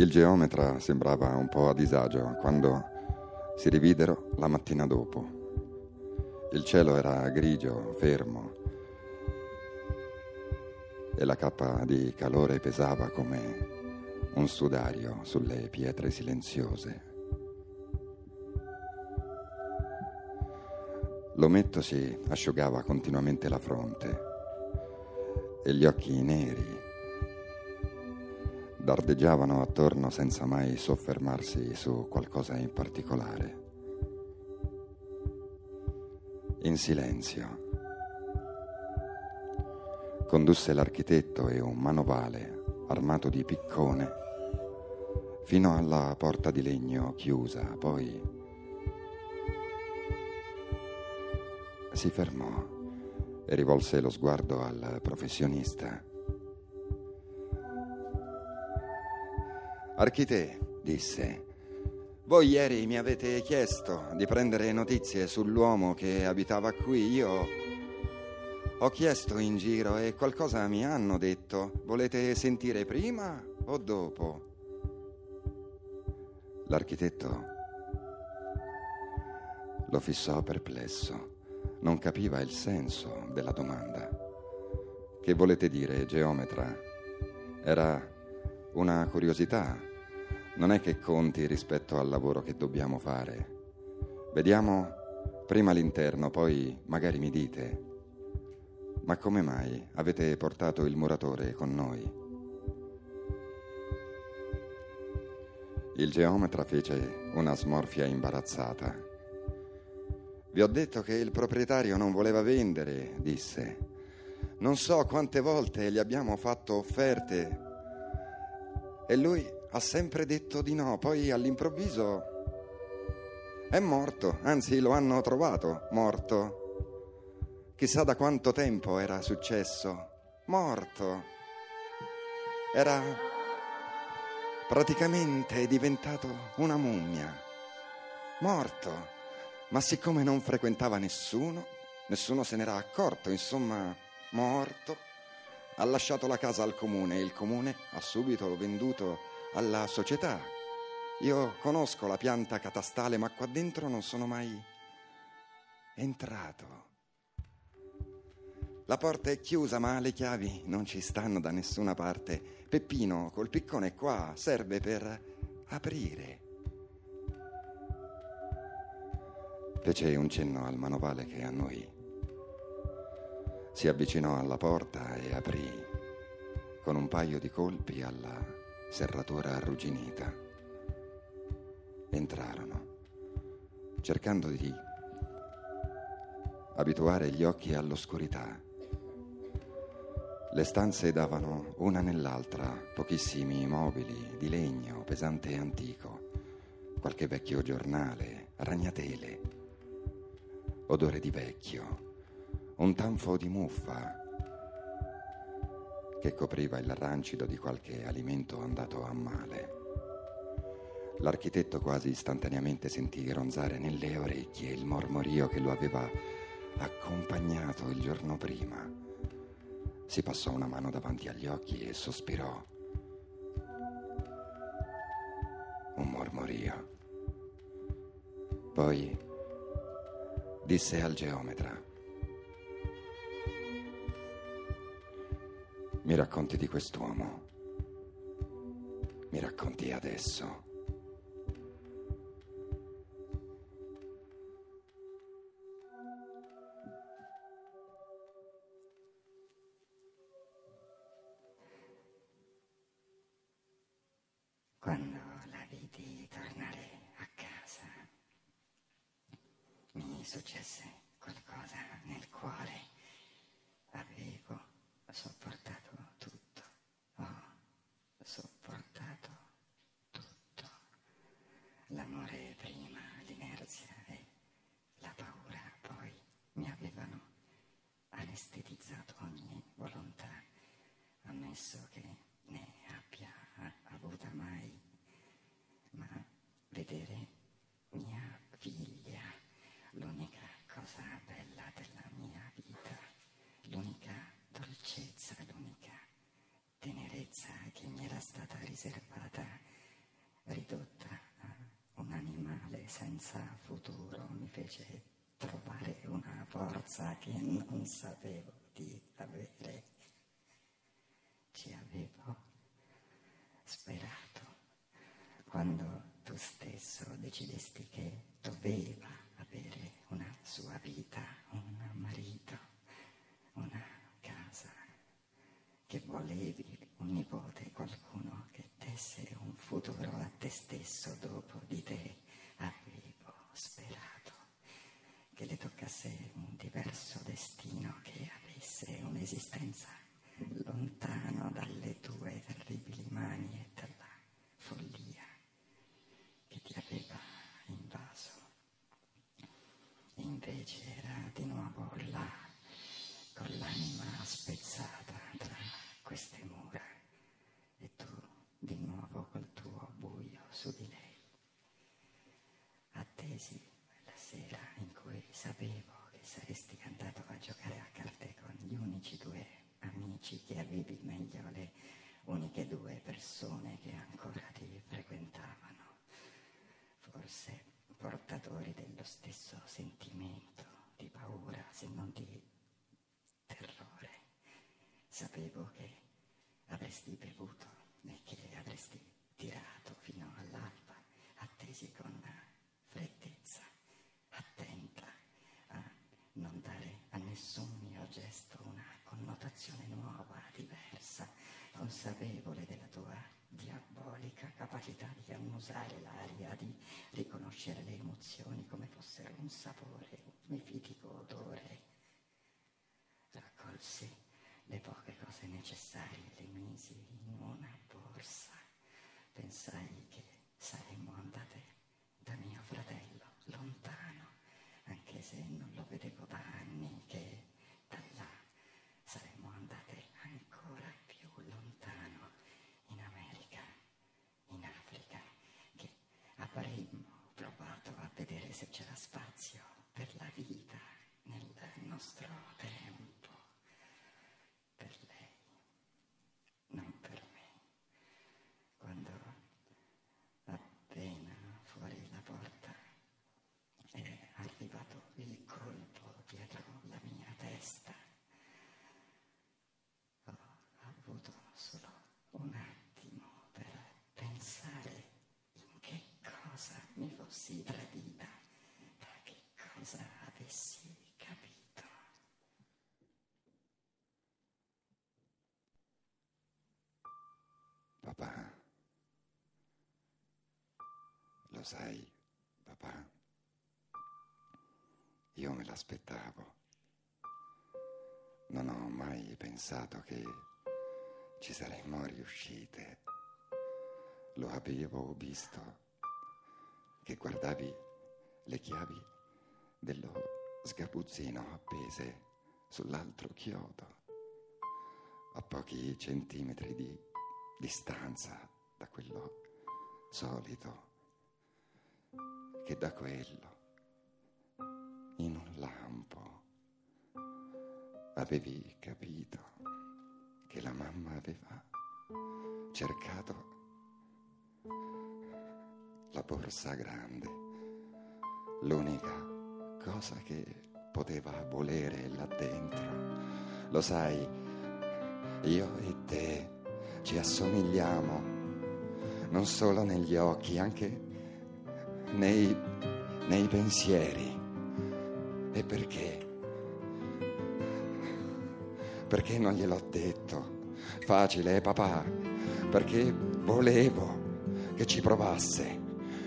Il geometra sembrava un po' a disagio quando si rividero la mattina dopo. Il cielo era grigio, fermo, e la cappa di calore pesava come un sudario sulle pietre silenziose. L'ometto si asciugava continuamente la fronte e gli occhi neri dardeggiavano attorno senza mai soffermarsi su qualcosa in particolare. In silenzio condusse l'architetto e un manovale armato di piccone fino alla porta di legno chiusa, poi si fermò e rivolse lo sguardo al professionista. Archite, disse, voi ieri mi avete chiesto di prendere notizie sull'uomo che abitava qui. Io ho chiesto in giro e qualcosa mi hanno detto. Volete sentire prima o dopo? L'architetto lo fissò perplesso. Non capiva il senso della domanda. Che volete dire, geometra? Era una curiosità. Non è che conti rispetto al lavoro che dobbiamo fare. Vediamo prima l'interno, poi magari mi dite. Ma come mai avete portato il muratore con noi? Il geometra fece una smorfia imbarazzata. Vi ho detto che il proprietario non voleva vendere, disse. Non so quante volte gli abbiamo fatto offerte e lui ha sempre detto di no, poi all'improvviso è morto, anzi lo hanno trovato morto. Chissà da quanto tempo era successo. Morto. Era praticamente diventato una mummia. Morto. Ma siccome non frequentava nessuno, nessuno se n'era accorto, insomma, morto, ha lasciato la casa al comune e il comune ha subito venduto alla società. Io conosco la pianta catastale, ma qua dentro non sono mai entrato. La porta è chiusa, ma le chiavi non ci stanno da nessuna parte. Peppino col piccone qua serve per aprire. Fece un cenno al manovale che a noi. Si avvicinò alla porta e aprì con un paio di colpi alla serratura arrugginita. Entrarono, cercando di abituare gli occhi all'oscurità le stanze davano una nell'altra pochissimi mobili di legno pesante e antico, qualche vecchio giornale, ragnatele, odore di vecchio, un tanfo di muffa che copriva il rancido di qualche alimento andato a male. L'architetto quasi istantaneamente sentì ronzare nelle orecchie il mormorio che lo aveva accompagnato il giorno prima si passò una mano davanti agli occhi e sospirò. Un mormorio. Poi disse al geometra. Mi racconti di quest'uomo. Mi racconti adesso. successe qualcosa nel cuore. L'amore prima, l'inerzia e la paura poi mi avevano anestetizzato ogni volontà, ammesso che ne abbia avuta mai, ma vedere mia figlia l'unica cosa bella della mia vita, l'unica dolcezza, l'unica tenerezza che mi era stata riservata senza futuro mi fece trovare una forza che non sapevo di avere. Ci avevo sperato quando tu stesso decidesti che doveva avere una sua vita, un marito, una casa, che volevi un nipote, qualcuno che desse un futuro a te stesso dopo di te. Avevo sperato che le toccasse un diverso destino, che avesse un'esistenza lontano dalle tue terribili mani e dalla follia che ti aveva invaso. Invece era di nuovo là, con l'anima spezzata tra queste mura e tu di nuovo col tuo buio su di lei. Attesi la sera in cui sapevo che saresti andato a giocare a carte con gli unici due meglio le uniche due persone che ancora ti frequentavano, forse portatori dello stesso sentimento di paura, se non di terrore. Sapevo che avresti bevuto e che avresti tirato fino all'alba, attesi con freddezza, attenta a non dare a nessun mio gesto una connotazione nuova, diversa, consapevole della tua diabolica capacità di annusare l'aria, di riconoscere le emozioni come fossero un sapore, un mifitico odore. Raccolsi le poche cose necessarie, le misi in una borsa. Pensai che saremmo andate da mio fratello, lontano, anche se non lo vedevo da anni, che se c'era spazio per la vita nel nostro tempo, per lei, non per me. Quando appena fuori la porta è arrivato il colpo dietro la mia testa, ho avuto solo un attimo per pensare in che cosa mi fossi tradita, lo sai, papà, io me l'aspettavo. Non ho mai pensato che ci saremmo riuscite. Lo avevo visto che guardavi le chiavi dello sgabuzzino appese sull'altro chiodo, a pochi centimetri di distanza da quello solito, che da quello, in un lampo, avevi capito che la mamma aveva cercato la borsa grande, l'unica cosa che poteva volere là dentro. Lo sai, io e te ci assomigliamo, non solo negli occhi, anche nei, nei pensieri. E perché? Perché non gliel'ho detto? Facile, eh, papà? Perché volevo che ci provasse.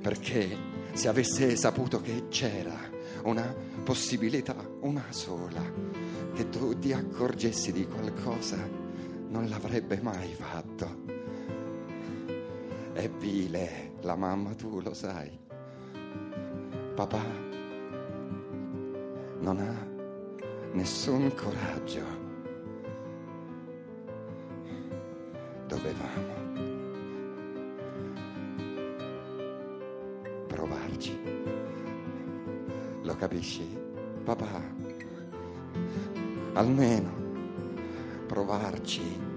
Perché se avesse saputo che c'era una possibilità, una sola, che tu ti accorgessi di qualcosa, non l'avrebbe mai fatto. È vile la mamma, tu lo sai. Papà non ha nessun coraggio. Dovevamo provarci. Lo capisci, papà? Almeno provarci